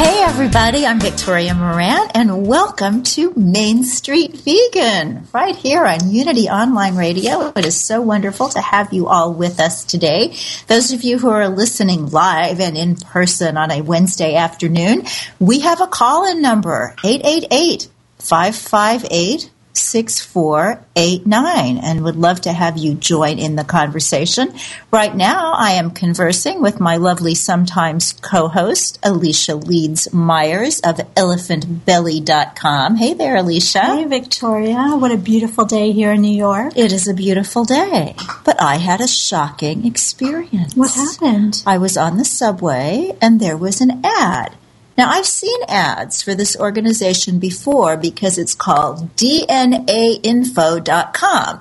Hey everybody, I'm Victoria Moran and welcome to Main Street Vegan right here on Unity Online Radio. It is so wonderful to have you all with us today. Those of you who are listening live and in person on a Wednesday afternoon, we have a call-in number 888 558 6489 and would love to have you join in the conversation. Right now, I am conversing with my lovely sometimes co-host, Alicia Leeds Myers of elephantbelly.com. Hey there, Alicia. Hey, Victoria. What a beautiful day here in New York. It is a beautiful day, but I had a shocking experience. What happened? I was on the subway and there was an ad now, I've seen ads for this organization before because it's called DNAinfo.com.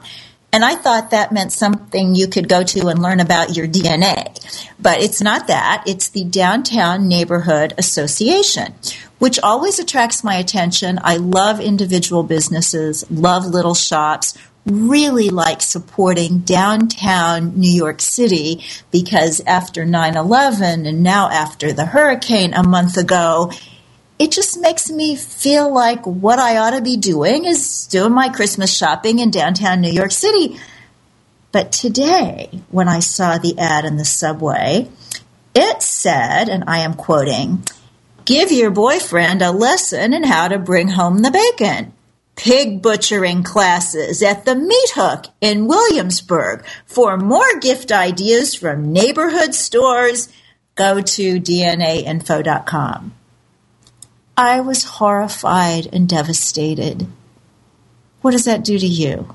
And I thought that meant something you could go to and learn about your DNA. But it's not that. It's the Downtown Neighborhood Association, which always attracts my attention. I love individual businesses, love little shops, really like supporting downtown New York City because after 9 11 and now after the hurricane a month ago, it just makes me feel like what I ought to be doing is doing my Christmas shopping in downtown New York City. But today, when I saw the ad in the subway, it said, and I am quoting, give your boyfriend a lesson in how to bring home the bacon pig butchering classes at the Meat Hook in Williamsburg. For more gift ideas from neighborhood stores, go to DNAinfo.com. I was horrified and devastated. What does that do to you?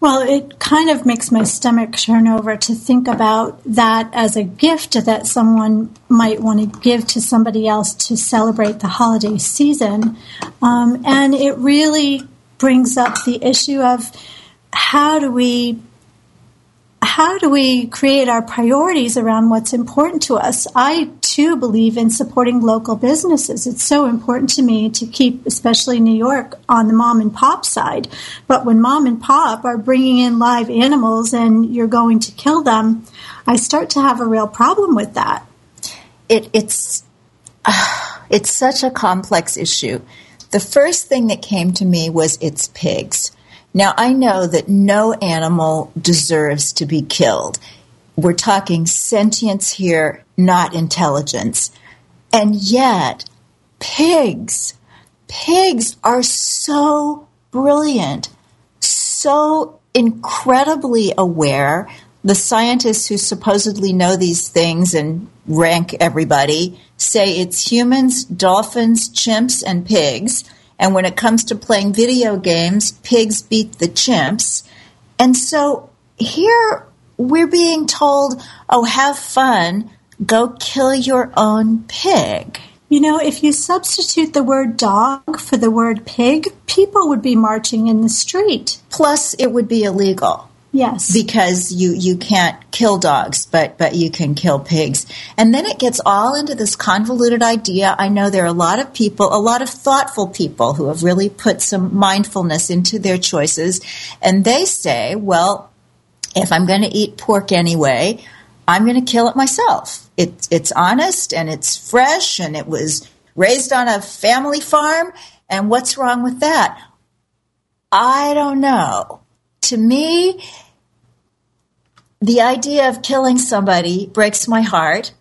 Well, it kind of makes my stomach turn over to think about that as a gift that someone might want to give to somebody else to celebrate the holiday season. Um, and it really brings up the issue of how do we how do we create our priorities around what's important to us? I too believe in supporting local businesses. It's so important to me to keep, especially New York, on the mom and pop side. But when mom and pop are bringing in live animals and you're going to kill them, I start to have a real problem with that. It, it's uh, it's such a complex issue the first thing that came to me was it's pigs. Now, I know that no animal deserves to be killed. We're talking sentience here, not intelligence. And yet, pigs, pigs are so brilliant, so incredibly aware. The scientists who supposedly know these things and rank everybody say it's humans, dolphins, chimps, and pigs. And when it comes to playing video games, pigs beat the chimps. And so here we're being told, oh, have fun, go kill your own pig. You know, if you substitute the word dog for the word pig, people would be marching in the street. Plus, it would be illegal. Yes. Because you, you can't kill dogs, but, but you can kill pigs. And then it gets all into this convoluted idea. I know there are a lot of people, a lot of thoughtful people who have really put some mindfulness into their choices. And they say, well, if I'm going to eat pork anyway, I'm going to kill it myself. It, it's honest and it's fresh and it was raised on a family farm. And what's wrong with that? I don't know. To me, the idea of killing somebody breaks my heart.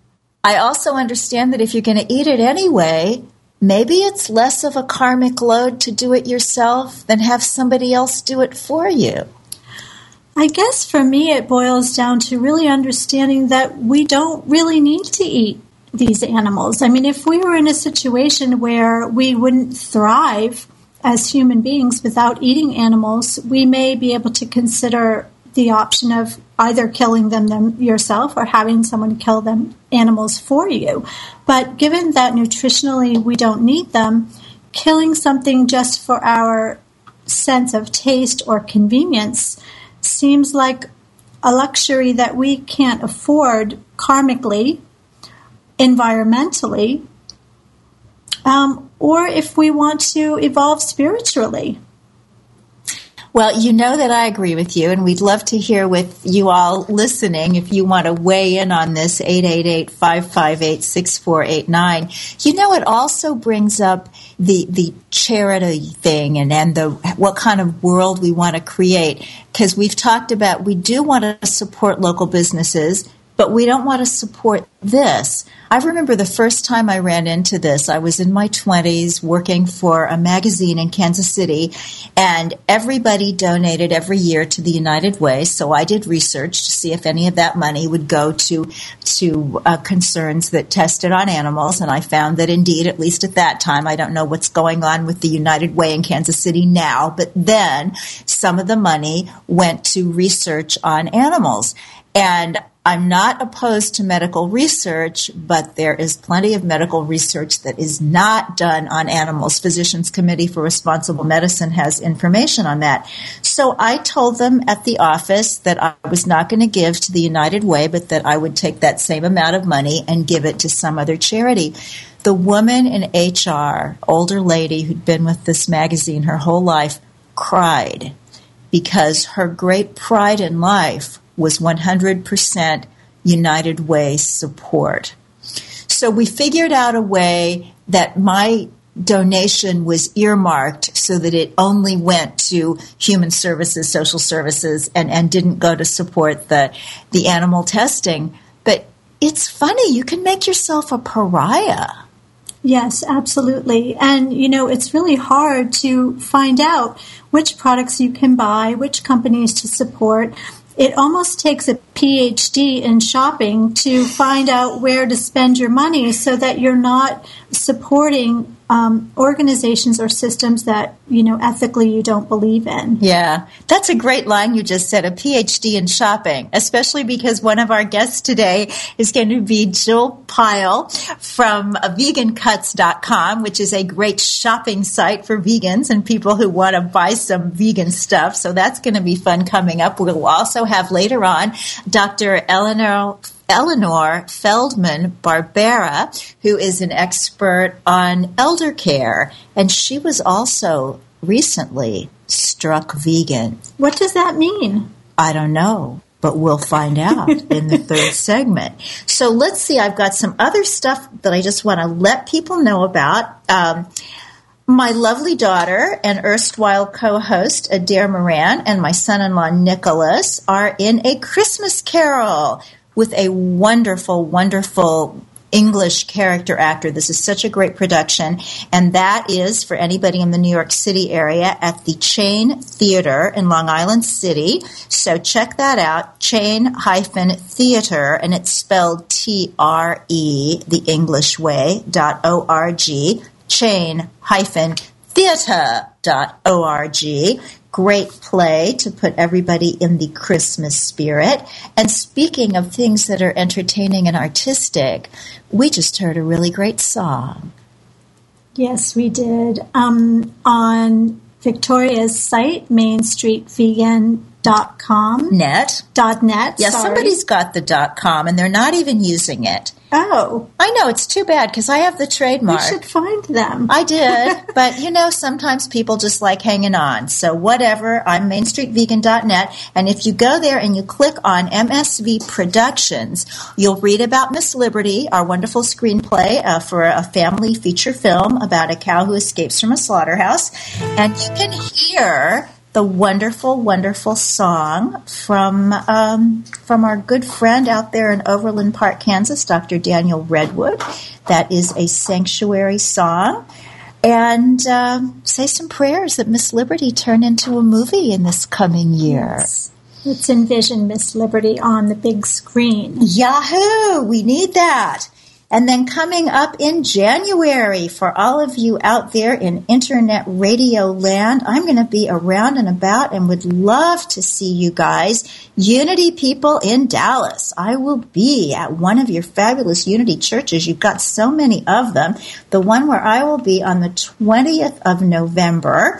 I also understand that if you're going to eat it anyway, maybe it's less of a karmic load to do it yourself than have somebody else do it for you. I guess for me, it boils down to really understanding that we don't really need to eat these animals. I mean, if we were in a situation where we wouldn't thrive as human beings without eating animals, we may be able to consider the option of either killing them, them yourself or having someone kill them animals for you. But given that nutritionally we don't need them, killing something just for our sense of taste or convenience seems like a luxury that we can't afford karmically, environmentally, um, or if we want to evolve spiritually. Well, you know that I agree with you, and we'd love to hear with you all listening if you want to weigh in on this 888-558-6489. You know, it also brings up the the charity thing and, and the what kind of world we want to create because we've talked about we do want to support local businesses but we don't want to support this. I remember the first time I ran into this, I was in my 20s working for a magazine in Kansas City, and everybody donated every year to the United Way. So I did research to see if any of that money would go to to uh, concerns that tested on animals, and I found that indeed, at least at that time, I don't know what's going on with the United Way in Kansas City now, but then some of the money went to research on animals. And I'm not opposed to medical research, but there is plenty of medical research that is not done on animals. Physicians Committee for Responsible Medicine has information on that. So I told them at the office that I was not going to give to the United Way, but that I would take that same amount of money and give it to some other charity. The woman in HR, older lady who'd been with this magazine her whole life, cried because her great pride in life was 100% United Way support. So we figured out a way that my donation was earmarked so that it only went to human services, social services, and, and didn't go to support the, the animal testing. But it's funny, you can make yourself a pariah. Yes, absolutely. And, you know, it's really hard to find out which products you can buy, which companies to support it almost takes a PhD in shopping to find out where to spend your money so that you're not supporting um, organizations or systems that you know ethically you don't believe in. Yeah, that's a great line you just said. A PhD in shopping, especially because one of our guests today is going to be Jill Pyle from VeganCuts.com, which is a great shopping site for vegans and people who want to buy some vegan stuff. So that's going to be fun coming up. We'll also have later on Dr. Eleanor Eleanor Feldman Barbera, who is an expert on elder care, and she was also recently struck vegan. What does that mean? I don't know, but we'll find out in the third segment. So let's see, I've got some other stuff that I just want to let people know about. Um, my lovely daughter and erstwhile co-host Adair Moran and my son-in-law Nicholas are in a Christmas carol with a wonderful, wonderful English character actor. This is such a great production. And that is for anybody in the New York City area at the Chain Theater in Long Island City. So check that out. Chain hyphen theater and it's spelled T R E the English way dot O R G. Chain hyphen theater.org. Great play to put everybody in the Christmas spirit. And speaking of things that are entertaining and artistic, we just heard a really great song. Yes, we did. Um, on Victoria's site, Main Street Vegan dot com? Net. Dot net yeah sorry. somebody's got the dot com and they're not even using it. Oh. I know it's too bad because i have the trademark. You should find them. I did but you know sometimes people just like hanging on. So whatever i'm mainstreetvegan.net and if you go there and you click on msv productions you'll read about miss liberty our wonderful screenplay uh, for a family feature film about a cow who escapes from a slaughterhouse and you can hear the wonderful, wonderful song from um, from our good friend out there in Overland Park, Kansas, Dr. Daniel Redwood. That is a sanctuary song. And uh, say some prayers that Miss Liberty turn into a movie in this coming year. Yes. Let's envision Miss Liberty on the big screen. Yahoo! We need that. And then coming up in January for all of you out there in internet radio land, I'm going to be around and about and would love to see you guys. Unity people in Dallas. I will be at one of your fabulous Unity churches. You've got so many of them. The one where I will be on the 20th of November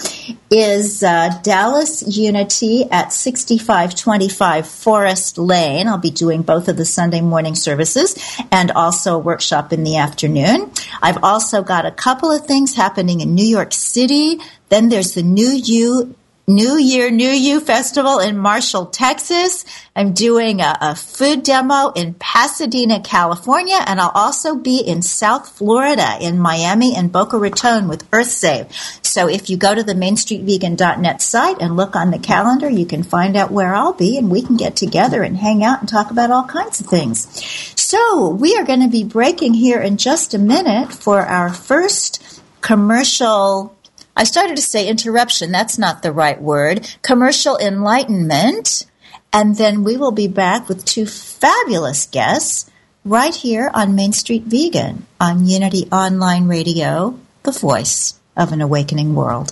is uh, Dallas Unity at 6525 Forest Lane. I'll be doing both of the Sunday morning services and also a workshop in the afternoon. I've also got a couple of things happening in New York City. Then there's the New You New Year, New You Festival in Marshall, Texas. I'm doing a, a, food demo in Pasadena, California, and I'll also be in South Florida in Miami and Boca Raton with EarthSave. So if you go to the MainStreetVegan.net site and look on the calendar, you can find out where I'll be and we can get together and hang out and talk about all kinds of things. So we are going to be breaking here in just a minute for our first commercial I started to say interruption. That's not the right word. Commercial enlightenment. And then we will be back with two fabulous guests right here on Main Street Vegan on Unity Online Radio, the voice of an awakening world.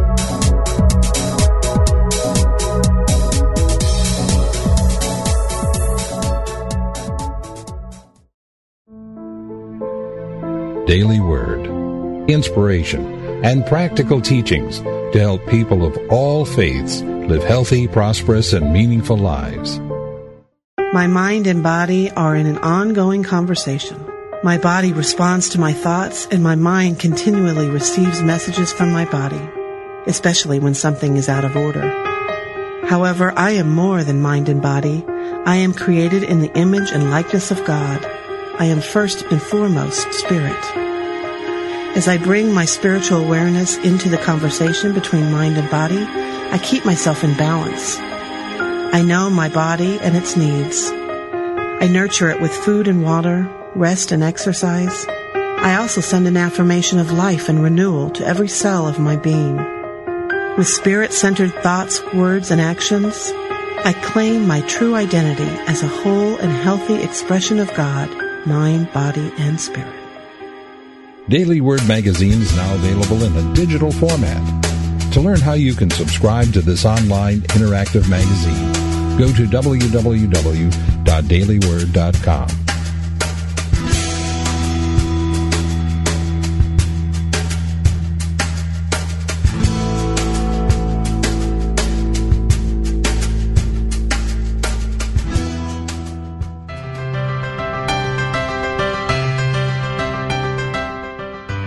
Daily Word, inspiration, and practical teachings to help people of all faiths live healthy, prosperous, and meaningful lives. My mind and body are in an ongoing conversation. My body responds to my thoughts, and my mind continually receives messages from my body, especially when something is out of order. However, I am more than mind and body. I am created in the image and likeness of God. I am first and foremost spirit. As I bring my spiritual awareness into the conversation between mind and body, I keep myself in balance. I know my body and its needs. I nurture it with food and water, rest and exercise. I also send an affirmation of life and renewal to every cell of my being. With spirit-centered thoughts, words, and actions, I claim my true identity as a whole and healthy expression of God, mind, body, and spirit. Daily Word Magazine is now available in a digital format. To learn how you can subscribe to this online interactive magazine, go to www.dailyword.com.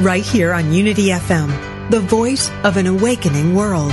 Right here on Unity FM, the voice of an awakening world.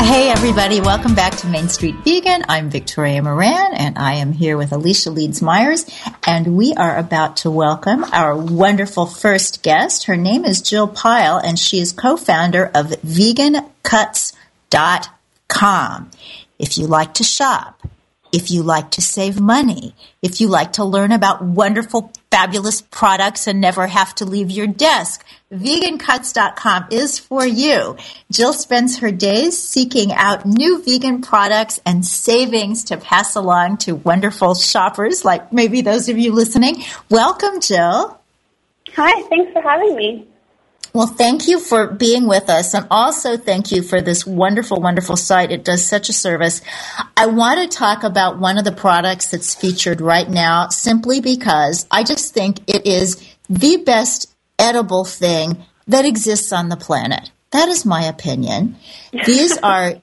Hey, everybody. Welcome back to Main Street Vegan. I'm Victoria Moran, and I am here with Alicia Leeds Myers, and we are about to welcome our wonderful first guest. Her name is Jill Pyle, and she is co-founder of vegancuts.com. If you like to shop, if you like to save money, if you like to learn about wonderful, fabulous products and never have to leave your desk, vegancuts.com is for you. Jill spends her days seeking out new vegan products and savings to pass along to wonderful shoppers like maybe those of you listening. Welcome, Jill. Hi, thanks for having me. Well, thank you for being with us. And also thank you for this wonderful, wonderful site. It does such a service. I want to talk about one of the products that's featured right now simply because I just think it is the best edible thing that exists on the planet. That is my opinion. These are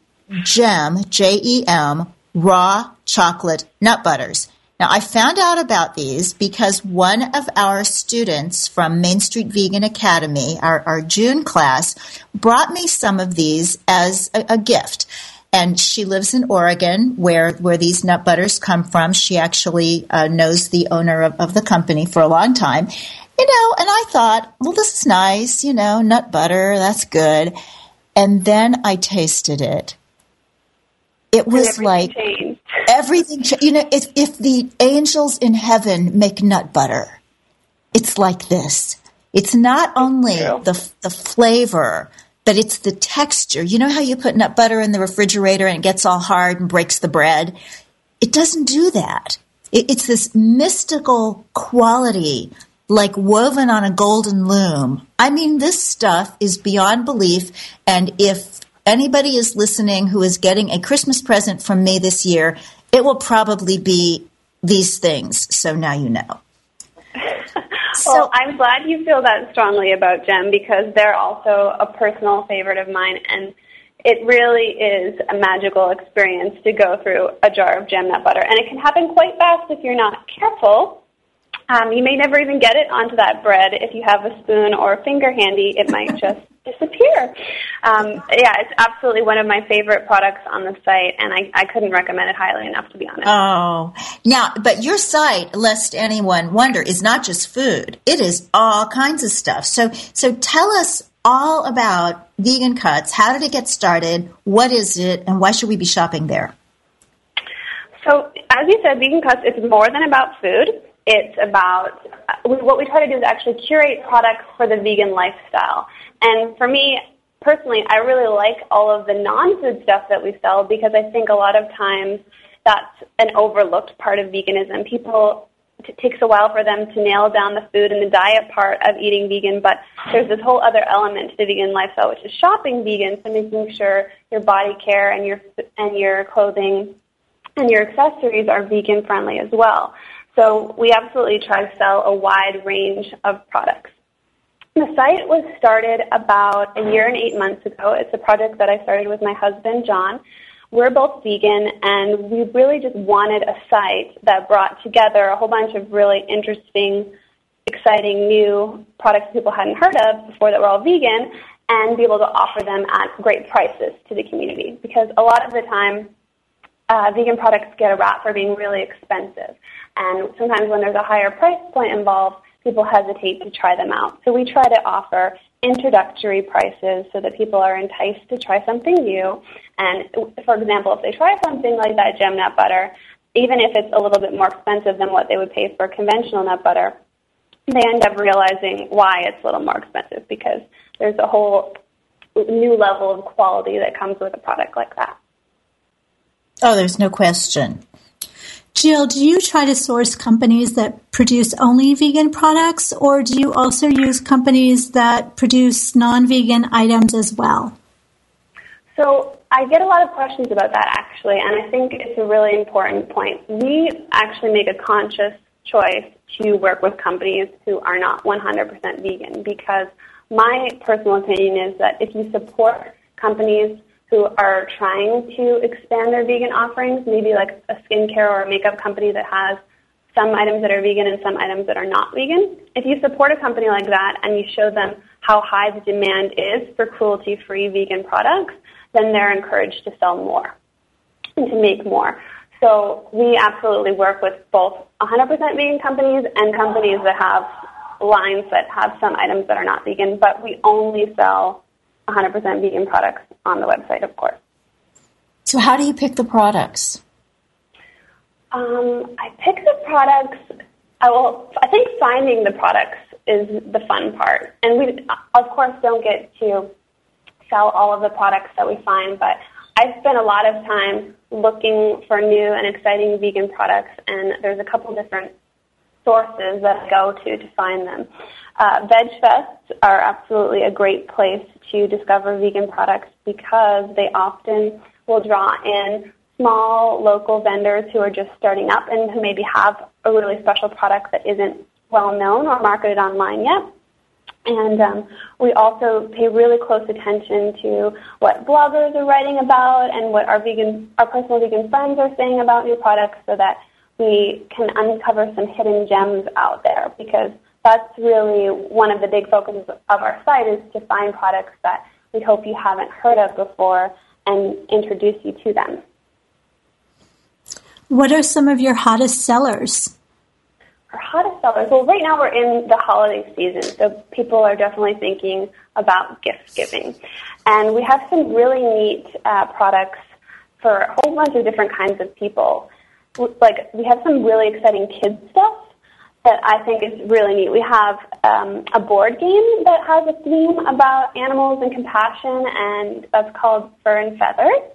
JEM, J-E-M, raw chocolate nut butters. Now, I found out about these because one of our students from Main Street Vegan Academy, our, our June class, brought me some of these as a, a gift. And she lives in Oregon, where where these nut butters come from. She actually uh, knows the owner of, of the company for a long time, you know. And I thought, well, this is nice, you know, nut butter, that's good. And then I tasted it. It was like changed. Everything. You know, if if the angels in heaven make nut butter, it's like this. It's not only the the flavor, but it's the texture. You know how you put nut butter in the refrigerator and it gets all hard and breaks the bread? It doesn't do that. It, it's this mystical quality, like woven on a golden loom. I mean, this stuff is beyond belief. And if anybody is listening who is getting a Christmas present from me this year, it will probably be these things. So now you know. well, I'm glad you feel that strongly about Jem because they're also a personal favorite of mine, and it really is a magical experience to go through a jar of Jem nut butter. And it can happen quite fast if you're not careful. Um, you may never even get it onto that bread. If you have a spoon or a finger handy, it might just disappear. Um, yeah, it's absolutely one of my favorite products on the site, and I, I couldn't recommend it highly enough, to be honest. Oh, now, but your site, lest anyone wonder, is not just food. It is all kinds of stuff. So, so tell us all about Vegan Cuts. How did it get started? What is it? And why should we be shopping there? So, as you said, Vegan Cuts, it's more than about food. It's about what we try to do is actually curate products for the vegan lifestyle. And for me, personally, I really like all of the non-food stuff that we sell because I think a lot of times that's an overlooked part of veganism. People it takes a while for them to nail down the food and the diet part of eating vegan, but there's this whole other element to the vegan lifestyle, which is shopping vegan, so making sure your body care and your and your clothing and your accessories are vegan friendly as well. So we absolutely try to sell a wide range of products. The site was started about a year and eight months ago. It's a project that I started with my husband, John. We're both vegan, and we really just wanted a site that brought together a whole bunch of really interesting, exciting new products people hadn't heard of before that were all vegan, and be able to offer them at great prices to the community. Because a lot of the time, uh, vegan products get a rap for being really expensive. And sometimes when there's a higher price point involved, people hesitate to try them out. So we try to offer introductory prices so that people are enticed to try something new. And for example, if they try something like that Jem nut butter, even if it's a little bit more expensive than what they would pay for conventional nut butter, they end up realizing why it's a little more expensive because there's a whole new level of quality that comes with a product like that. Oh, there's no question. Jill, do you try to source companies that produce only vegan products, or do you also use companies that produce non vegan items as well? So, I get a lot of questions about that actually, and I think it's a really important point. We actually make a conscious choice to work with companies who are not 100% vegan because my personal opinion is that if you support companies who are trying to expand their vegan offerings, maybe like a skincare or a makeup company that has some items that are vegan and some items that are not vegan. If you support a company like that and you show them how high the demand is for cruelty free vegan products, then they're encouraged to sell more and to make more. So we absolutely work with both 100% vegan companies and companies that have lines that have some items that are not vegan, but we only sell 100% vegan products on the website, of course. So, how do you pick the products? Um, I pick the products. I will. I think finding the products is the fun part, and we, of course, don't get to sell all of the products that we find, but I spend a lot of time looking for new and exciting vegan products, and there's a couple different sources that I go to to find them. Uh, Veg Fests are absolutely a great place to discover vegan products because they often will draw in small local vendors who are just starting up and who maybe have a really special product that isn't well known or marketed online yet. And um, we also pay really close attention to what bloggers are writing about and what our vegan, our personal vegan friends are saying about new products, so that we can uncover some hidden gems out there. Because that's really one of the big focuses of our site is to find products that we hope you haven't heard of before and introduce you to them. What are some of your hottest sellers? Our hottest sellers, well, right now we're in the holiday season, so people are definitely thinking about gift giving. And we have some really neat uh, products for a whole bunch of different kinds of people. Like, we have some really exciting kids stuff that I think is really neat. We have um, a board game that has a theme about animals and compassion, and that's called Fur and Feathers.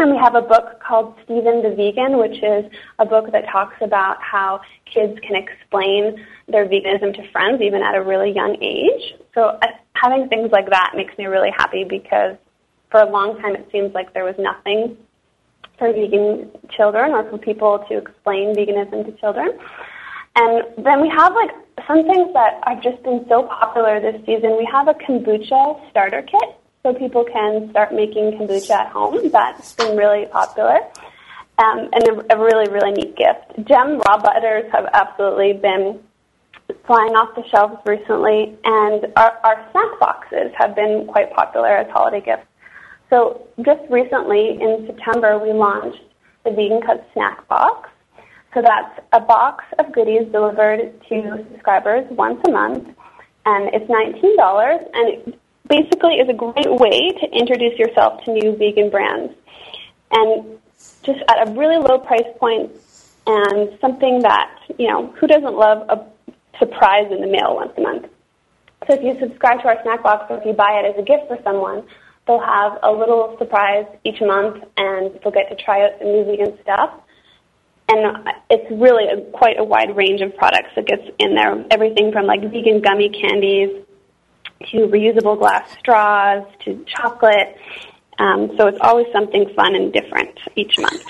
And we have a book called Stephen the Vegan, which is a book that talks about how kids can explain their veganism to friends even at a really young age. So uh, having things like that makes me really happy because for a long time it seems like there was nothing for vegan children or for people to explain veganism to children. And then we have like some things that have just been so popular this season. We have a kombucha starter kit, so people can start making kombucha at home. That's been really popular. Um, and a, a really, really neat gift. Jem raw butters have absolutely been flying off the shelves recently, and our, our snack boxes have been quite popular as holiday gifts. So just recently in September, we launched the Vegan Cut Snack Box, so that's a box of goodies delivered to subscribers once a month, and it's $19, and it basically is a great way to introduce yourself to new vegan brands. And just at a really low price point and something that, you know, who doesn't love a surprise in the mail once a month? So if you subscribe to our snack box or if you buy it as a gift for someone, they'll have a little surprise each month and they'll get to try out some new vegan stuff and it's really a, quite a wide range of products that gets in there. Everything from like vegan gummy candies to reusable glass straws to chocolate. Um, so it's always something fun and different each month.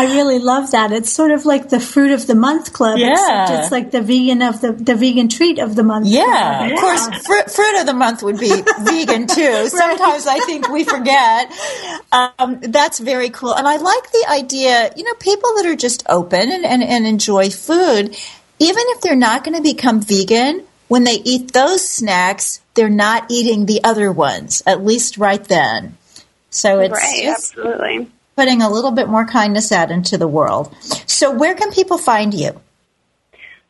I really love that. It's sort of like the fruit of the month club. Yeah. it's like the vegan of the the vegan treat of the month. Yeah, club. of course, fruit, fruit of the month would be vegan too. Sometimes I think we forget. Um, that's very cool. And I like the idea, you know, people that are just open and, and, and enjoy food, even if they're not going to become vegan, when they eat those snacks, they're not eating the other ones, at least right then. So it's right, just absolutely. Putting a little bit more kindness out into the world. So where can people find you?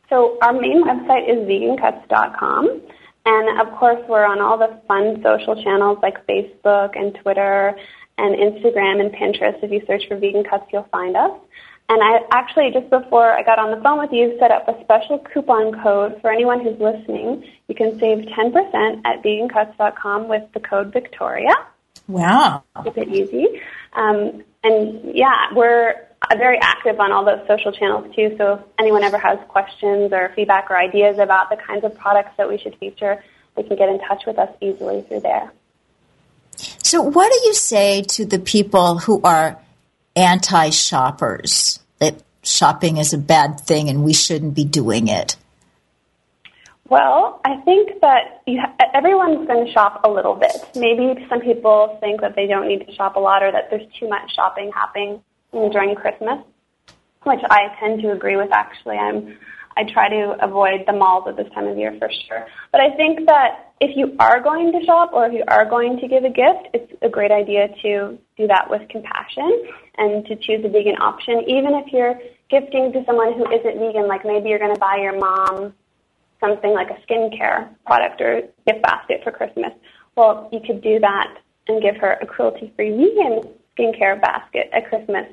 So our main website is vegancuts.com. And of course, we're on all the fun social channels like Facebook and Twitter and Instagram and Pinterest. If you search for Vegan Cuts, you'll find us. And I actually, just before I got on the phone with you, set up a special coupon code for anyone who's listening. You can save 10% at vegancuts.com with the code Victoria. Wow. Keep it easy. Um, and yeah, we're uh, very active on all those social channels too. So if anyone ever has questions or feedback or ideas about the kinds of products that we should feature, they can get in touch with us easily through there. So, what do you say to the people who are anti shoppers? That shopping is a bad thing and we shouldn't be doing it? Well, I think that you ha- everyone's going to shop a little bit. Maybe some people think that they don't need to shop a lot or that there's too much shopping happening during Christmas, which I tend to agree with actually. I'm I try to avoid the malls at this time of year for sure. But I think that if you are going to shop or if you are going to give a gift, it's a great idea to do that with compassion and to choose a vegan option. Even if you're gifting to someone who isn't vegan, like maybe you're going to buy your mom something like a skincare product or gift basket for Christmas. Well, you could do that and give her a cruelty-free vegan skincare basket at Christmas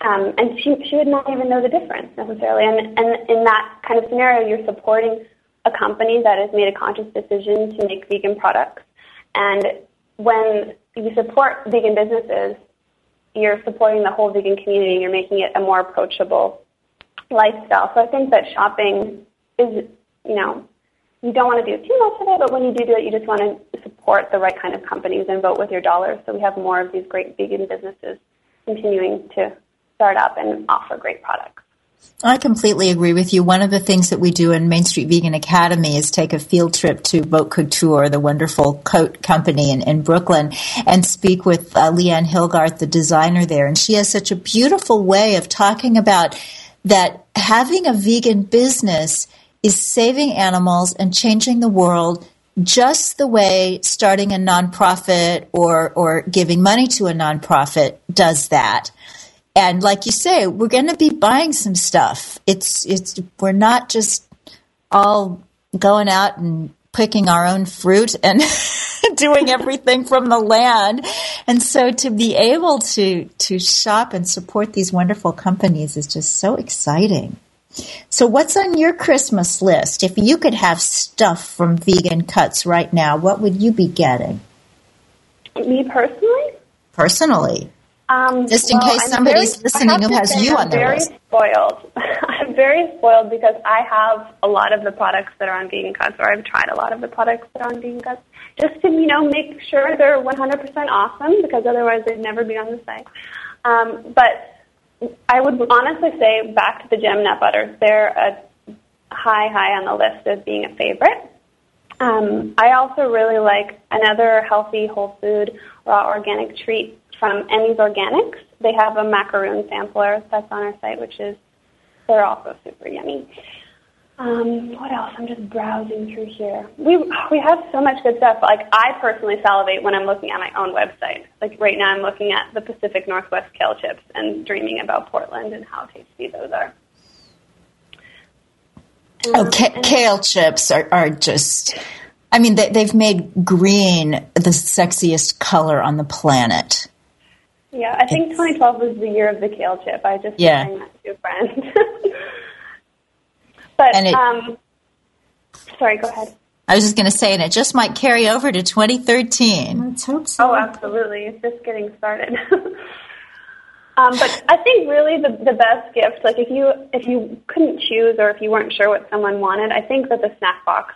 um, and she, she would not even know the difference necessarily. And, and in that kind of scenario, you're supporting a company that has made a conscious decision to make vegan products. And when you support vegan businesses, you're supporting the whole vegan community. And you're making it a more approachable lifestyle. So I think that shopping is, you know, you don't want to do too much of it, but when you do do it, you just want to support the right kind of companies and vote with your dollars. So we have more of these great vegan businesses continuing to start up and offer great products. I completely agree with you. One of the things that we do in Main Street Vegan Academy is take a field trip to Vaute Couture, the wonderful coat company in, in Brooklyn, and speak with uh, Leanne Hilgart, the designer there. And she has such a beautiful way of talking about that having a vegan business is saving animals and changing the world just the way starting a nonprofit or, or giving money to a nonprofit does that. And like you say, we're going to be buying some stuff. It's, it's, we're not just all going out and picking our own fruit and doing everything from the land. And so to be able to, to shop and support these wonderful companies is just so exciting. So what's on your Christmas list? If you could have stuff from Vegan Cuts right now, what would you be getting? Me personally? Personally. Um, Just in well, case I'm somebody's very- listening who has you I'm on their very list. spoiled. I'm very spoiled because I have a lot of the products that are on Vegan Cuts, or I've tried a lot of the products that are on Vegan Cuts, just to you know make sure they're 100% awesome because otherwise they'd never be on the site. Um, but I would honestly say back to the Jem nut butters. They're a high, high on the list of being a favorite. Um, I also really like another healthy, whole food, raw organic treat from Emmy's Organics. They have a macaroon sampler that's on our site, which is they're also super yummy. Um, what else? I'm just browsing through here. We we have so much good stuff. Like I personally salivate when I'm looking at my own website. Like right now, I'm looking at the Pacific Northwest kale chips and dreaming about Portland and how tasty those are. Oh, ca- kale chips are, are just. I mean, they, they've made green the sexiest color on the planet. Yeah, I think 2012 was the year of the kale chip. I just Yeah. that to a friend. but And it- um, sorry, go ahead. I was just going to say, and it just might carry over to 2013. Let's hope so. Oh, absolutely. It's just getting started. um, but I think really the the best gift, like if you if you couldn't choose or if you weren't sure what someone wanted, I think that the snack box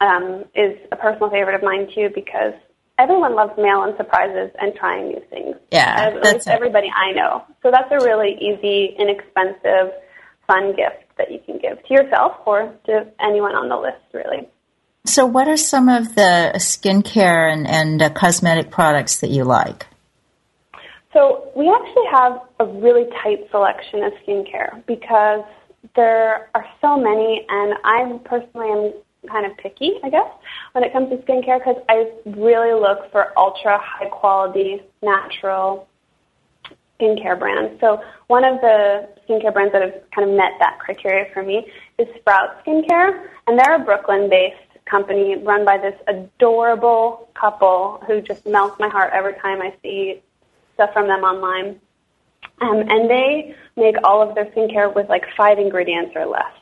um, is a personal favorite of mine too because everyone loves mail and surprises and trying new things. Yeah, at least everybody I know. So that's a really easy, inexpensive, fun gift that you can give to yourself or to anyone on the list, really. So, what are some of the skincare and, and uh, cosmetic products that you like? So, we actually have a really tight selection of skincare because there are so many, and I personally am kind of picky, I guess, when it comes to skincare because I really look for ultra high quality, natural skincare brands. So one of the skincare brands that have kind of met that criteria for me is Sprout Skincare, and they're a Brooklyn-based company run by this adorable couple who just melts my heart every time I see stuff from them online. Um, and they make all of their skincare with like five ingredients or less.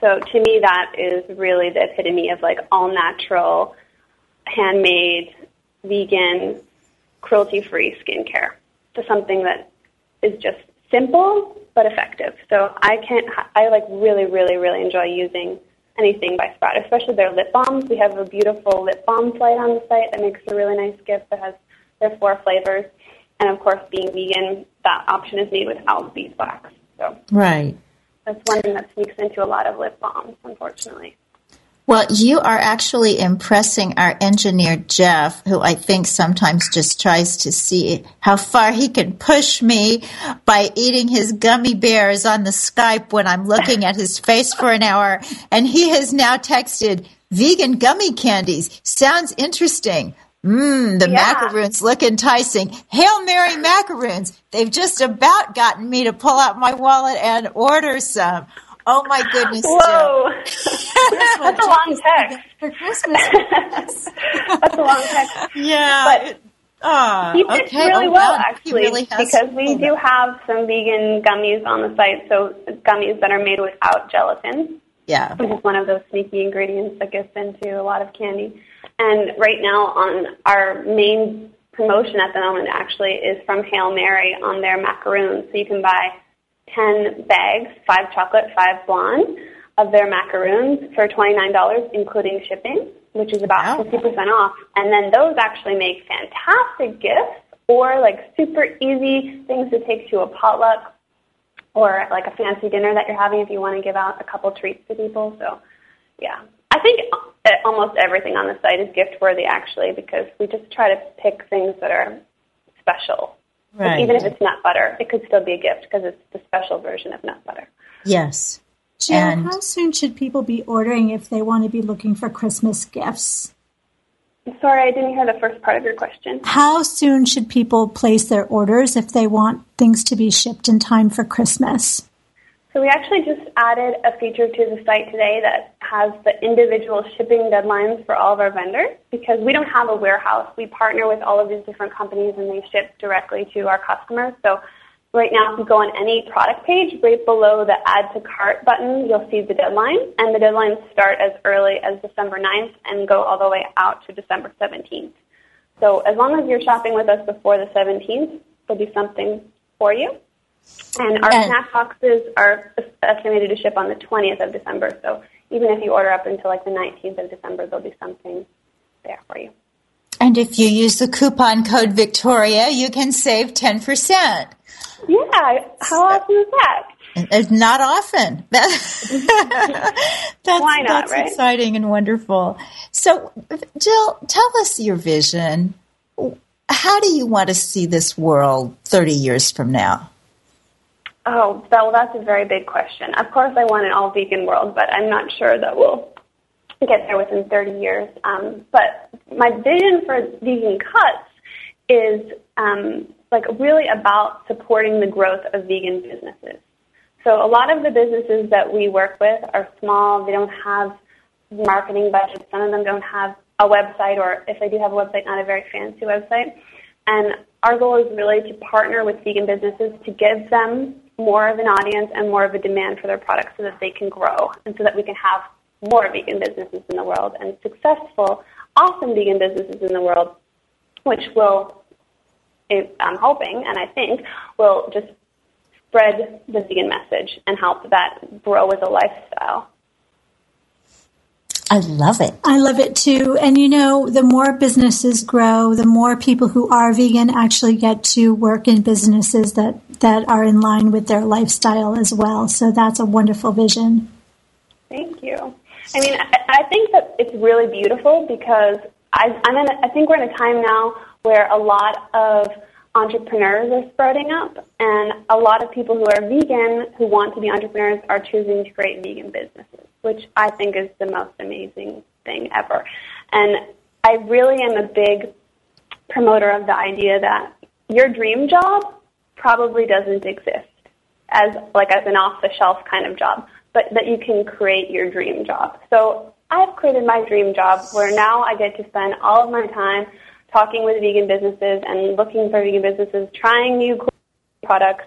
So to me, that is really the epitome of like all natural, handmade, vegan, cruelty free skincare to something that is just simple but effective. So I can't, I like really, really, really enjoy using anything by Sprout, especially their lip balms. We have a beautiful lip balm slide on the site that makes a really nice gift that has their four flavors. And of course, being vegan, that option is made without beeswax. So right. That's one thing that sneaks into a lot of lip balms, unfortunately. Well, you are actually impressing our engineer, Jeff, who I think sometimes just tries to see how far he can push me by eating his gummy bears on the Skype when I'm looking at his face for an hour. And he has now texted vegan gummy candies. Sounds interesting. Mmm, the yeah. macaroons look enticing. Hail Merry macaroons. They've just about gotten me to pull out my wallet and order some. Oh my goodness! Whoa, that's a long text for Christmas. that's a long text. Yeah. But uh, he fits okay. really oh, well, well actually, really because we do have some vegan gummies on the site. So gummies that are made without gelatin. Yeah. Which is one of those sneaky ingredients that gets into a lot of candy. And right now, on our main promotion at the moment, actually, is from Hail Merry on their macaroons. So you can buy 10 bags, five chocolate, five blonde, of their macaroons for $29, including shipping, which is about wow. 50% off. And then those actually make fantastic gifts or like super easy things to take to a potluck or like a fancy dinner that you're having if you want to give out a couple treats to people. So, yeah. I think almost everything on the site is gift worthy actually because we just try to pick things that are special Right. even if it's nut butter, it could still be a gift because it's the special version of nut butter. Yes. Jill, and how soon should people be ordering if they want to be looking for Christmas gifts? Sorry, I didn't hear the first part of your question. How soon should people place their orders if they want things to be shipped in time for Christmas? So we actually just added a feature to the site today that has the individual shipping deadlines for all of our vendors because we don't have a warehouse. We partner with all of these different companies and they ship directly to our customers. So right now, if you go on any product page, right below the add to cart button, you'll see the deadline. And the deadlines start as early as December 9th and go all the way out to December 17th. So as long as you're shopping with us before the 17th, there'll be something for you. And our and, snack boxes are estimated to ship on the 20th of December. So even if you order up until like the 19th of December, there'll be something there for you. And if you use the coupon code Victoria, you can save 10%. Yeah. How often is that? It's not often. that's Why not, that's right? exciting and wonderful. So, Jill, tell us your vision. How do you want to see this world 30 years from now? Oh, well, that's a very big question. Of course, I want an all vegan world, but I'm not sure that we'll get there within 30 years. Um, but my vision for vegan cuts is um, like really about supporting the growth of vegan businesses. So a lot of the businesses that we work with are small. They don't have marketing budgets. Some of them don't have a website, or if they do have a website, not a very fancy website. And our goal is really to partner with vegan businesses to give them more of an audience and more of a demand for their products so that they can grow and so that we can have more vegan businesses in the world and successful, awesome vegan businesses in the world, which will, I'm hoping and I think, will just spread the vegan message and help that grow as a lifestyle. I love it. I love it too. And you know, the more businesses grow, the more people who are vegan actually get to work in businesses that, that are in line with their lifestyle as well. So that's a wonderful vision. Thank you. I mean, I, I think that it's really beautiful because I, I'm in a, I think we're in a time now where a lot of entrepreneurs are sprouting up, and a lot of people who are vegan who want to be entrepreneurs are choosing to create vegan businesses, which I think is the most amazing thing ever. And I really am a big promoter of the idea that your dream job probably doesn't exist as like as an off the shelf kind of job, but that you can create your dream job. So I've created my dream job where now I get to spend all of my time talking with vegan businesses and looking for vegan businesses, trying new products,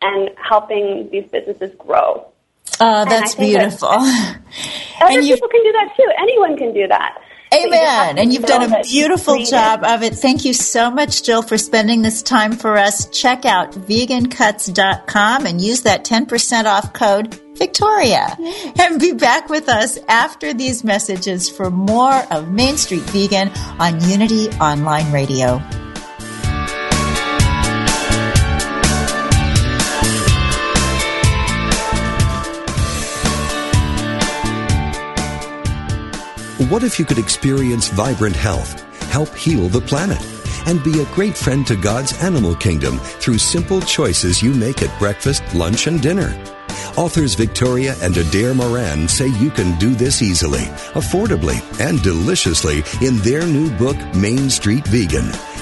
and helping these businesses grow. Oh, that's beautiful. That other people can do that too. Anyone can do that. Amen. And you've done a beautiful job of it. Thank you so much, Jill, for spending this time for us. Check out vegancuts.com and use that 10% off code Victoria. And be back with us after these messages for more of Main Street Vegan on Unity Online Radio. What if you could experience vibrant health, help heal the planet, and be a great friend to God's animal kingdom through simple choices you make at breakfast, lunch, and dinner? Authors Victoria and Adair Moran say you can do this easily, affordably, and deliciously in their new book, Main Street Vegan.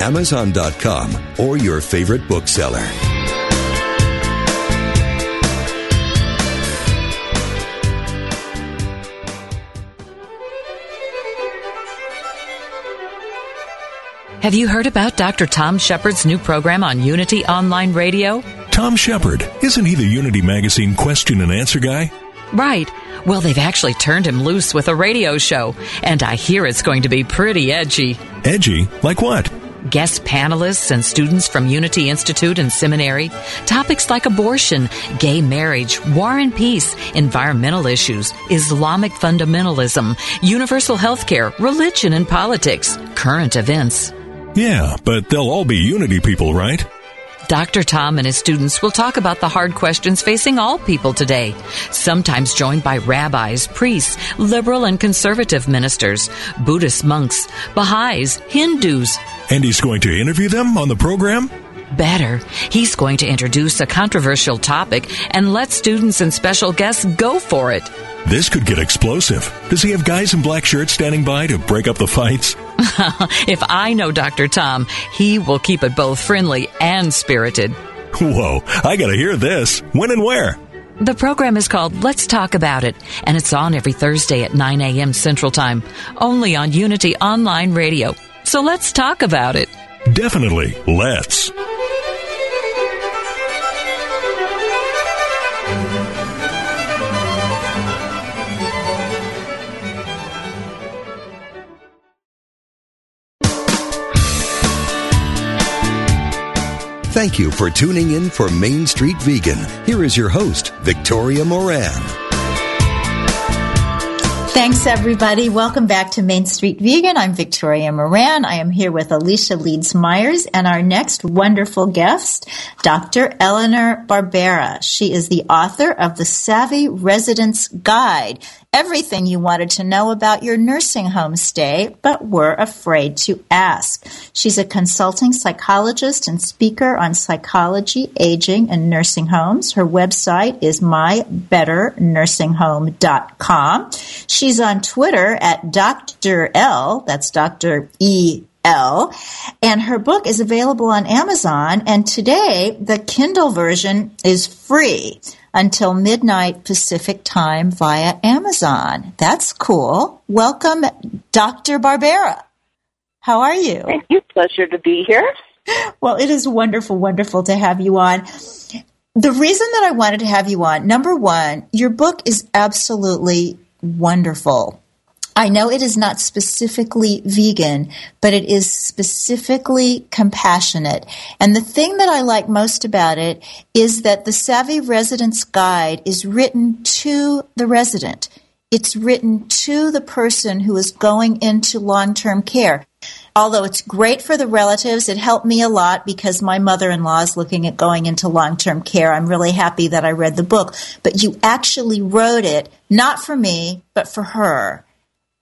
Amazon.com, or your favorite bookseller. Have you heard about Dr. Tom Shepherd's new program on Unity Online Radio? Tom Shepherd, isn't he the Unity Magazine question and answer guy? Right. Well, they've actually turned him loose with a radio show, and I hear it's going to be pretty edgy. Edgy? Like what? Guest panelists and students from Unity Institute and Seminary, topics like abortion, gay marriage, war and peace, environmental issues, Islamic fundamentalism, universal health care, religion and politics, current events. Yeah, but they'll all be Unity people, right? Dr. Tom and his students will talk about the hard questions facing all people today, sometimes joined by rabbis, priests, liberal and conservative ministers, Buddhist monks, Baha'is, Hindus. And he's going to interview them on the program? Better, he's going to introduce a controversial topic and let students and special guests go for it. This could get explosive. Does he have guys in black shirts standing by to break up the fights? if I know Dr. Tom, he will keep it both friendly and spirited. Whoa, I gotta hear this. When and where? The program is called Let's Talk About It, and it's on every Thursday at 9 a.m. Central Time, only on Unity Online Radio. So let's talk about it. Definitely, let's. Thank you for tuning in for Main Street Vegan. Here is your host, Victoria Moran. Thanks, everybody. Welcome back to Main Street Vegan. I'm Victoria Moran. I am here with Alicia Leeds Myers and our next wonderful guest, Dr. Eleanor Barbera. She is the author of The Savvy Resident's Guide everything you wanted to know about your nursing home stay, but were afraid to ask. She's a consulting psychologist and speaker on psychology, aging, and nursing homes. Her website is mybetternursingHome.com. She's on Twitter at Dr. L, that's Dr. E L. And her book is available on Amazon. And today, the Kindle version is free until midnight Pacific time via Amazon. That's cool. Welcome, Dr. Barbera. How are you? Thank you. Pleasure to be here. Well, it is wonderful, wonderful to have you on. The reason that I wanted to have you on, number one, your book is absolutely wonderful. I know it is not specifically vegan, but it is specifically compassionate. And the thing that I like most about it is that the Savvy Resident's Guide is written to the resident. It's written to the person who is going into long term care although it's great for the relatives, it helped me a lot because my mother in law is looking at going into long term care. I'm really happy that I read the book. But you actually wrote it not for me, but for her.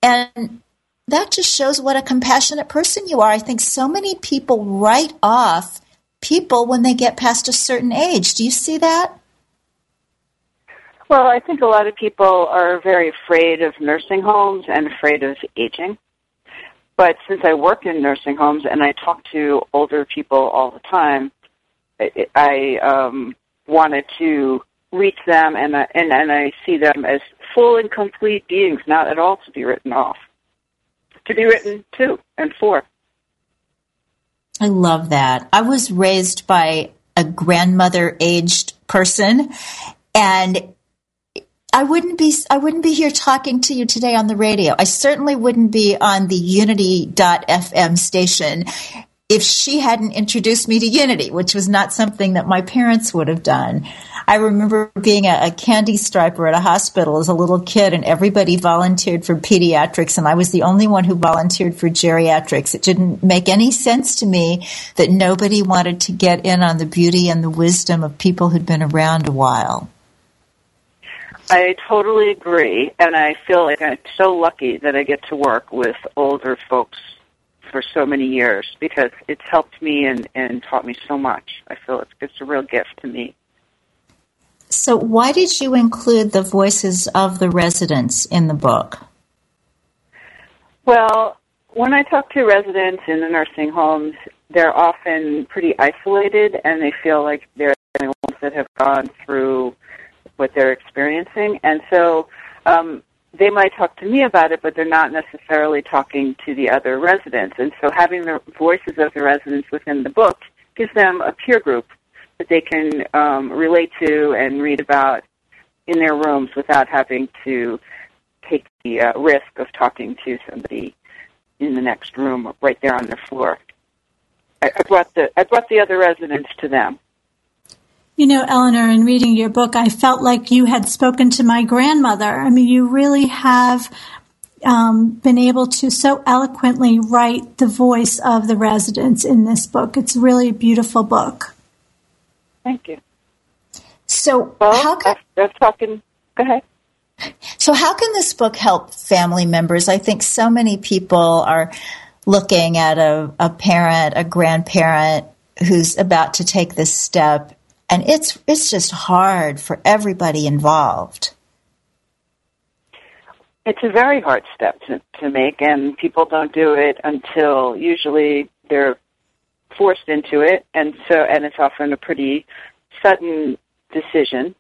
And that just shows what a compassionate person you are. I think so many people write off people when they get past a certain age. Do you see that? Well, I think a lot of people are very afraid of nursing homes and afraid of aging. But since I work in nursing homes and I talk to older people all the time, I, I um, wanted to reach them and, uh, and and I see them as full and complete beings, not at all to be written off, to be written to and for. I love that. I was raised by a grandmother aged person and I wouldn't be I wouldn't be here talking to you today on the radio. I certainly wouldn't be on the Unity.fm station if she hadn't introduced me to Unity, which was not something that my parents would have done. I remember being a, a, candy striper at a hospital as a little kid, and everybody volunteered for pediatrics, and I was the only one who volunteered for geriatrics. It didn't make any sense to me that nobody wanted to get in on the beauty and the wisdom of people who'd been around a while. I totally agree, and I feel like I'm so lucky that I get to work with older folks for so many years because it's helped me and, and taught me so much. I feel it's, it's a real gift to me. So, why did you include the voices of the residents in the book? Well, when I talk to residents in the nursing homes, they're often pretty isolated and they feel like they're the only ones that have gone through what they're experiencing. And so um, they might talk to me about it, but they're not necessarily talking to the other residents. And so having the voices of the residents within the book gives them a peer group that they can um, relate to and read about in their rooms without having to take the uh, risk of talking to somebody in the next room right there on their floor. I, I brought the I brought the other residents to them. You know, Eleanor, in reading your book, I felt like you had spoken to my grandmother. I mean, you really have um, been able to so eloquently write the voice of the residents in this book. It's really a beautiful book. Thank you. So, well, how can I'm talking? Go ahead. So, how can this book help family members? I think so many people are looking at a, a parent, a grandparent who's about to take this step and it's it's just hard for everybody involved. It's a very hard step to, to make, and people don't do it until usually they're forced into it, and so and it's often a pretty sudden decision.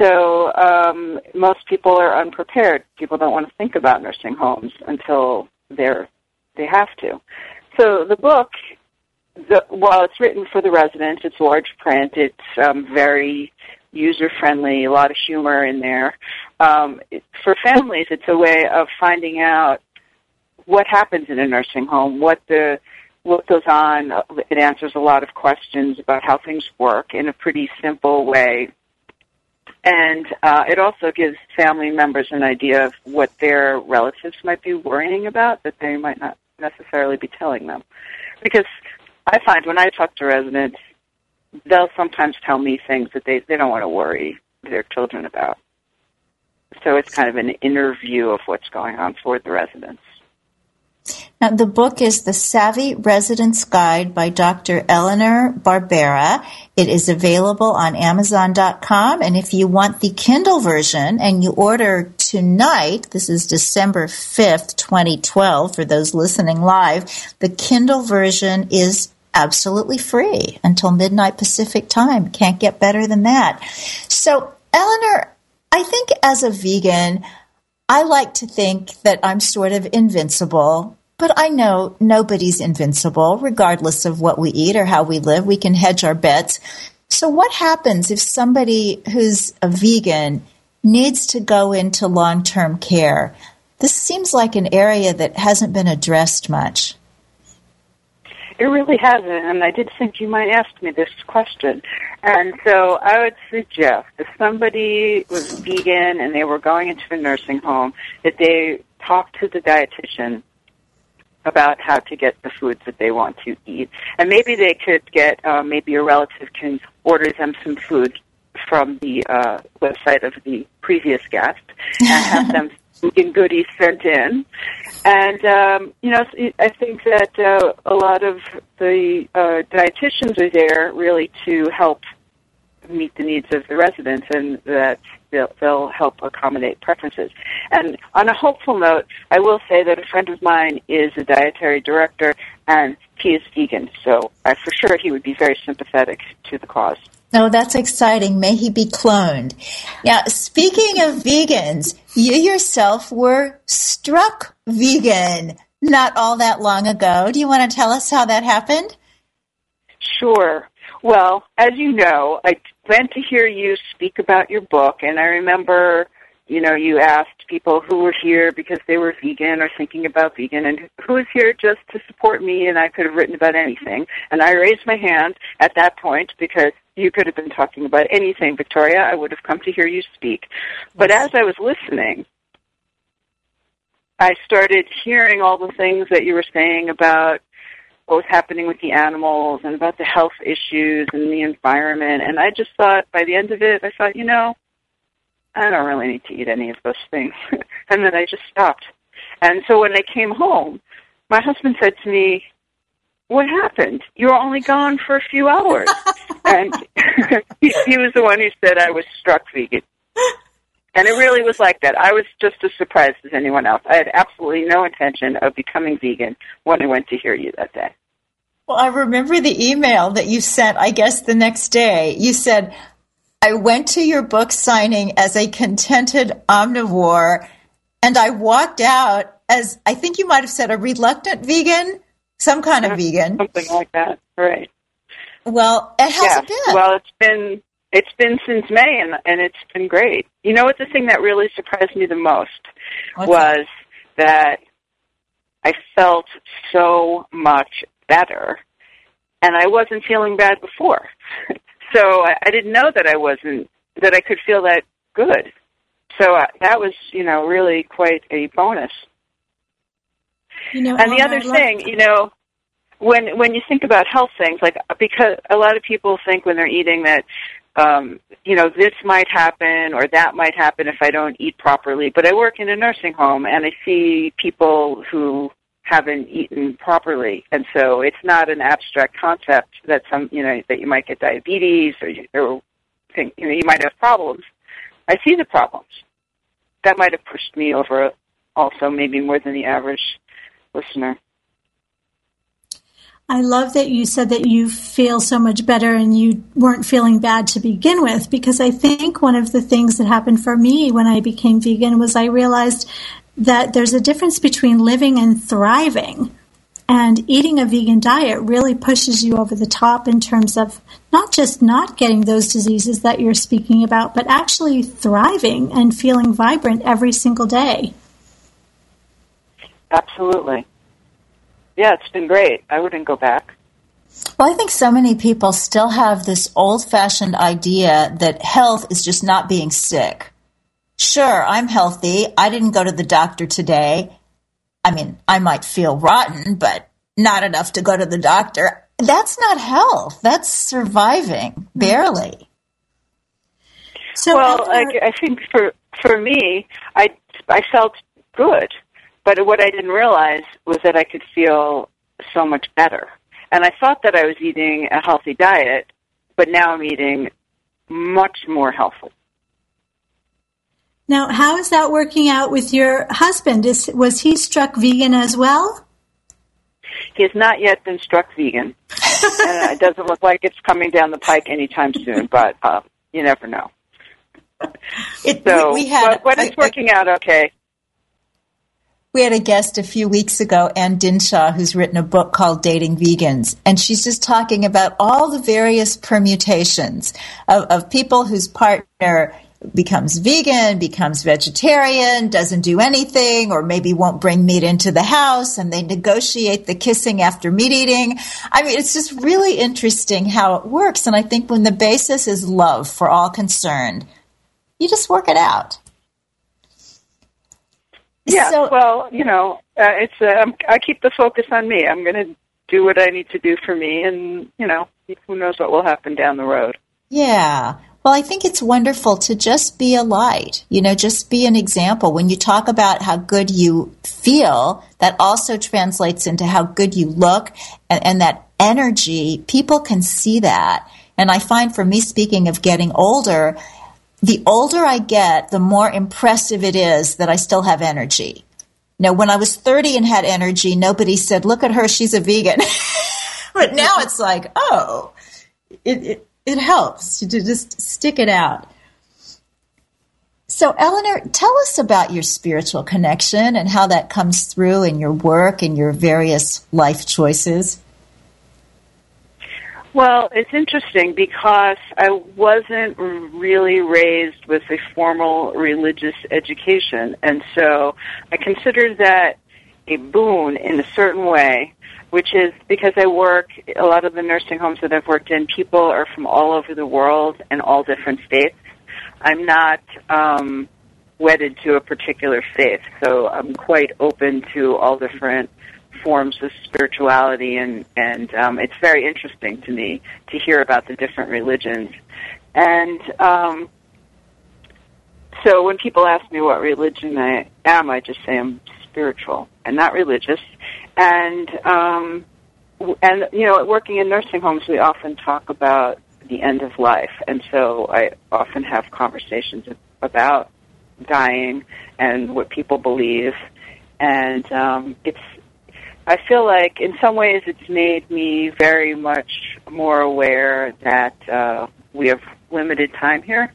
So um, most people are unprepared. People don't want to think about nursing homes until they're they have to. So the book the, while it's written for the residents, it's large print. It's um, very user friendly, a lot of humor in there. Um, it, for families, it's a way of finding out what happens in a nursing home, what the what goes on. It answers a lot of questions about how things work in a pretty simple way. And uh, it also gives family members an idea of what their relatives might be worrying about that they might not necessarily be telling them. Because I find when I talk to residents, they'll sometimes tell me things that they, they don't want to worry their children about. So it's kind of an inner view of what's going on for the residents. Now, the book is The Savvy Resident's Guide by Dr. Eleanor Barbera. It is available on Amazon.com. And if you want the Kindle version and you order tonight, this is December 5th, 2012, for those listening live, the Kindle version is absolutely free until midnight Pacific time. Can't get better than that. So, Eleanor, I think as a vegan, I like to think that I'm sort of invincible But I know nobody's invincible, regardless of what we eat or how we live. We can hedge our bets. So, what happens if somebody who's a vegan needs to go into long term care? This seems like an area that hasn't been addressed much. It really hasn't, and I did think you might ask me this question. And so I would suggest if somebody was vegan and they were going into a nursing home, that they talk to the dietitian about how to get the foods that they want to eat. And maybe they could get, uh, maybe a relative can order them some food from the uh, website of the previous guest and have them in goodies sent in. And, um, you know, I think that uh, a lot of the uh, dietitians are there really to help meet the needs of the residents and that they'll, they'll help accommodate preferences. And on a hopeful note, I will say that a friend of mine is a dietary director and he is vegan, so I, for sure he would be very sympathetic to the cause. Oh, that's exciting. May he be cloned. Now, speaking of vegans, you yourself were struck vegan not all that long ago. Do you want to tell us how that happened? Sure. Well, as you know, I went to hear you speak about your book, and I remember, you know, you asked people who were here because they were vegan or thinking about vegan, and who was here just to support me, and I could have written about anything. And I raised my hand at that point because you could have been talking about anything, Victoria. I would have come to hear you speak. But as I was listening, I started hearing all the things that you were saying about what was happening with the animals and about the health issues and the environment. And I just thought, by the end of it, I thought, you know, I don't really need to eat any of those things. and then I just stopped. And so when I came home, my husband said to me, what happened? You were only gone for a few hours. and he, he was the one who said I was struck vegan. And it really was like that. I was just as surprised as anyone else. I had absolutely no intention of becoming vegan when I went to hear you that day. Well, I remember the email that you sent, I guess, the next day. You said, I went to your book signing as a contented omnivore, and I walked out as I think you might have said a reluctant vegan, some kind of vegan. Something like that, right. Well, it has yes. been. Well, it's been it's been since May, and and it's been great. You know what? The thing that really surprised me the most What's was that I felt so much better, and I wasn't feeling bad before. so I, I didn't know that I wasn't that I could feel that good. So uh, that was, you know, really quite a bonus. You know, and the other thing, you know, when when you think about health things, like because a lot of people think when they're eating that, um, you know, this might happen or that might happen if I don't eat properly. But I work in a nursing home and I see people who haven't eaten properly, and so it's not an abstract concept that some, you know, that you might get diabetes or you, or think you know you might have problems. I see the problems. That might have pushed me over also maybe more than the average listener. I love that you said that you feel so much better and you weren't feeling bad to begin with because I think one of the things that happened for me when I became vegan was I realized that there's a difference between living and thriving. And eating a vegan diet really pushes you over the top in terms of not just not getting those diseases that you're speaking about, but actually thriving and feeling vibrant every single day. Absolutely. Yeah, it's been great. I wouldn't go back. Well, I think so many people still have this old fashioned idea that health is just not being sick. Sure, I'm healthy. I didn't go to the doctor today. I mean, I might feel rotten, but not enough to go to the doctor. That's not health. That's surviving, mm-hmm. barely. So well, I, I think for for me, I I felt good, but what I didn't realize was that I could feel so much better. And I thought that I was eating a healthy diet, but now I'm eating much more healthy. Now, how is that working out with your husband? Is, was he struck vegan as well? He has not yet been struck vegan, and it doesn't look like it's coming down the pike anytime soon. But uh, you never know. It, So, we, we had but, but it's working out okay. we had a guest a few weeks ago, Anne Dinshah, who's written a book called Dating Vegans. And she's just talking about all the various permutations of, of people whose partner becomes vegan, becomes vegetarian, doesn't do anything, or maybe won't bring meat into the house, and they negotiate the kissing after meat eating. I mean, it's just really interesting how it works. And I think when the basis is love for all concerned, you just work it out. Yeah, so, well, you know, uh, it's uh, I keep the focus on me. I'm going to do what I need to do for me, and you know, who knows what will happen down the road. Yeah. Well, I think it's wonderful to just be a light, you know, just be an example. When you talk about how good you feel, that also translates into how good you look and, and that energy. People can see that. And I find for me, speaking of getting older, the older I get, the more impressive it is that I still have energy. Now, when I was 30 and had energy, nobody said, look at her, she's a vegan. but now it's like, oh, it, it, it helps to just stick it out. So, Eleanor, tell us about your spiritual connection and how that comes through in your work and your various life choices. Well, it's interesting because I wasn't really raised with a formal religious education, and so I consider that a boon in a certain way, which is because I work, a lot of the nursing homes that I've worked in, people are from all over the world and all different states. I'm not um, wedded to a particular faith, so I'm quite open to all different forms of spirituality, and and um, it's very interesting to me to hear about the different religions. And um, so when people ask me what religion I am, I just say I'm spiritual and not religious. And um, and you know, working in nursing homes, we often talk about the end of life, and so I often have conversations about dying and what people believe and um, it's I feel like in some ways it's made me very much more aware that uh, we have limited time here.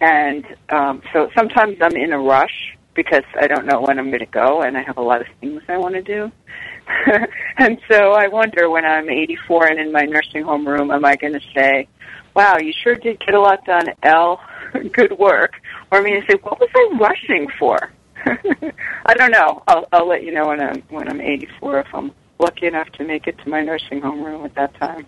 And um, so sometimes I'm in a rush because I don't know when I'm going to go and I have a lot of things I want to do. and so I wonder when I'm 84 and in my nursing home room, am I going to say, wow, you sure did get a lot done, L, Good work. Or am I mean, I say, what was I rushing for? I don't know. I'll I'll let you know when I'm when I'm 84 if I'm lucky enough to make it to my nursing home room at that time.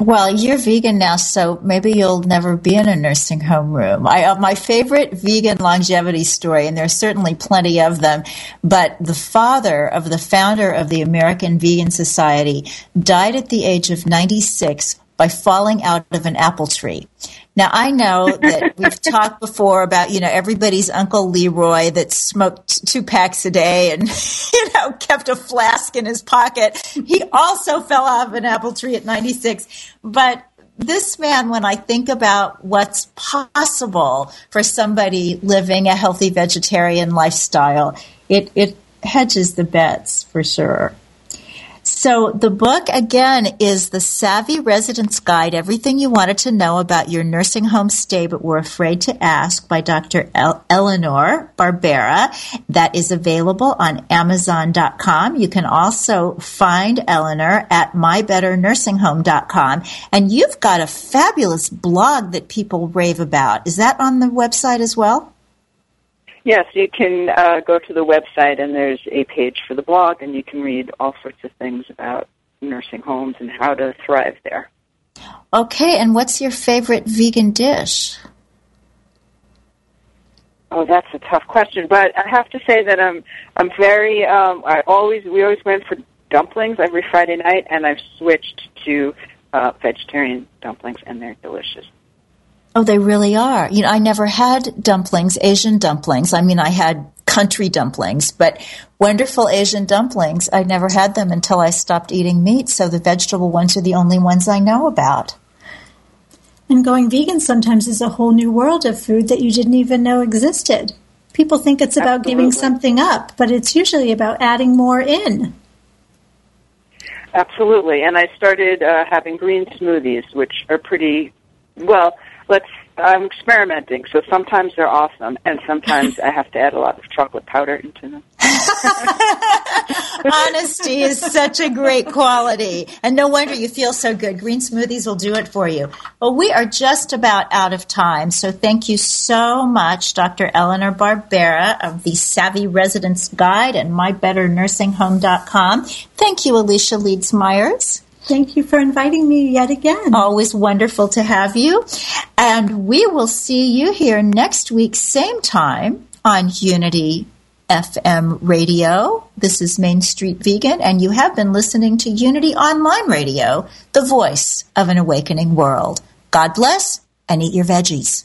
Well, you're vegan now, so maybe you'll never be in a nursing home room. I uh, my favorite vegan longevity story, and there's certainly plenty of them. But the father of the founder of the American Vegan Society died at the age of 96 by falling out of an apple tree. Now I know that we've talked before about, you know, everybody's Uncle Leroy that smoked two packs a day and, you know, kept a flask in his pocket. He also fell off an apple tree at 96. But this man, when I think about what's possible for somebody living a healthy vegetarian lifestyle, it, it hedges the bets for sure. So the book again is The Savvy Resident's Guide, Everything You Wanted to Know About Your Nursing Home Stay But Were Afraid to Ask by Dr. El- Eleanor Barbera. That is available on Amazon.com. You can also find Eleanor at mybetternursinghome.com. And you've got a fabulous blog that people rave about. Is that on the website as well? Yes, you can uh, go to the website and there's a page for the blog, and you can read all sorts of things about nursing homes and how to thrive there. Okay, and what's your favorite vegan dish? Oh, that's a tough question, but I have to say that I'm I'm very um, I always we always went for dumplings every Friday night, and I've switched to uh, vegetarian dumplings, and they're delicious. Oh, they really are. You know, I never had dumplings, Asian dumplings. I mean, I had country dumplings, but wonderful Asian dumplings. I never had them until I stopped eating meat, so the vegetable ones are the only ones I know about. And going vegan sometimes is a whole new world of food that you didn't even know existed. People think it's about Absolutely. giving something up, but it's usually about adding more in. Absolutely. And I started uh, having green smoothies, which are pretty, well, let's I'm experimenting, so sometimes they're awesome, and sometimes I have to add a lot of chocolate powder into them. Honesty is such a great quality, and no wonder you feel so good. Green smoothies will do it for you. Well, we are just about out of time, so thank you so much, Dr. Eleanor Barbera of the Savvy Resident's Guide and MyBetterNursingHome.com. Thank you, Alicia Leeds Myers. Thank you for inviting me yet again. Always wonderful to have you. And we will see you here next week, same time on Unity FM radio. This is Main Street Vegan, and you have been listening to Unity Online Radio, the voice of an awakening world. God bless and eat your veggies.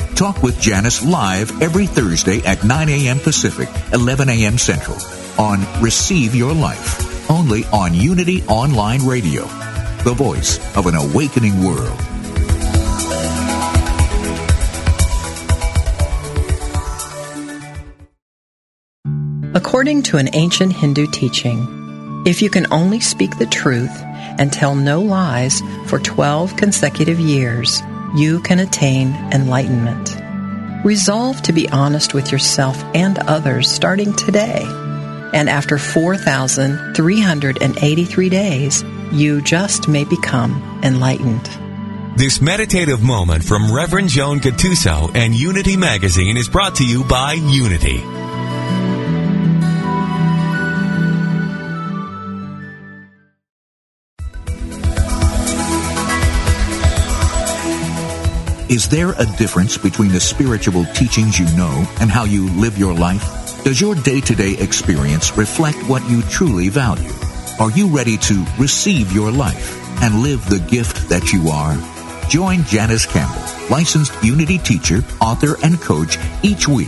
Talk with Janice live every Thursday at 9 a.m. Pacific, 11 a.m. Central on Receive Your Life, only on Unity Online Radio, the voice of an awakening world. According to an ancient Hindu teaching, if you can only speak the truth and tell no lies for 12 consecutive years, you can attain enlightenment. Resolve to be honest with yourself and others starting today. And after 4,383 days, you just may become enlightened. This meditative moment from Reverend Joan Gattuso and Unity Magazine is brought to you by Unity. Is there a difference between the spiritual teachings you know and how you live your life? Does your day-to-day experience reflect what you truly value? Are you ready to receive your life and live the gift that you are? Join Janice Campbell, licensed Unity teacher, author, and coach each week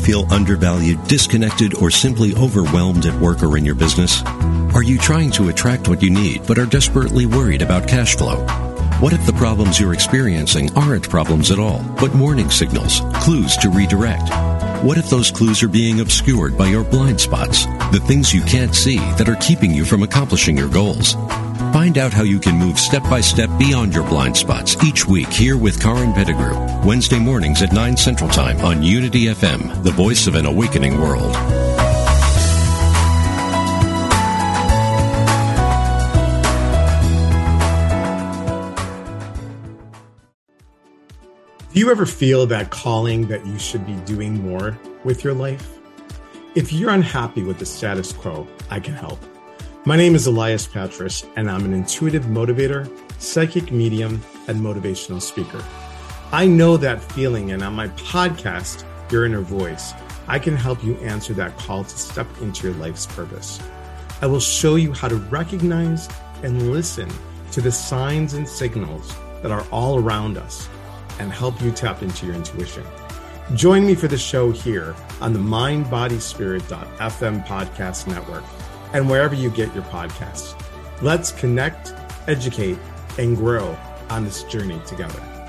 Feel undervalued, disconnected, or simply overwhelmed at work or in your business? Are you trying to attract what you need but are desperately worried about cash flow? What if the problems you're experiencing aren't problems at all, but warning signals, clues to redirect? What if those clues are being obscured by your blind spots, the things you can't see that are keeping you from accomplishing your goals? Find out how you can move step by step beyond your blind spots each week here with Karin Pettigrew, Wednesday mornings at 9 Central Time on Unity FM, the voice of an awakening world. Do you ever feel that calling that you should be doing more with your life? If you're unhappy with the status quo, I can help. My name is Elias Patras, and I'm an intuitive motivator, psychic medium, and motivational speaker. I know that feeling, and on my podcast, Your Inner Voice, I can help you answer that call to step into your life's purpose. I will show you how to recognize and listen to the signs and signals that are all around us and help you tap into your intuition. Join me for the show here on the mindbodyspirit.fm podcast network and wherever you get your podcasts. Let's connect, educate, and grow on this journey together.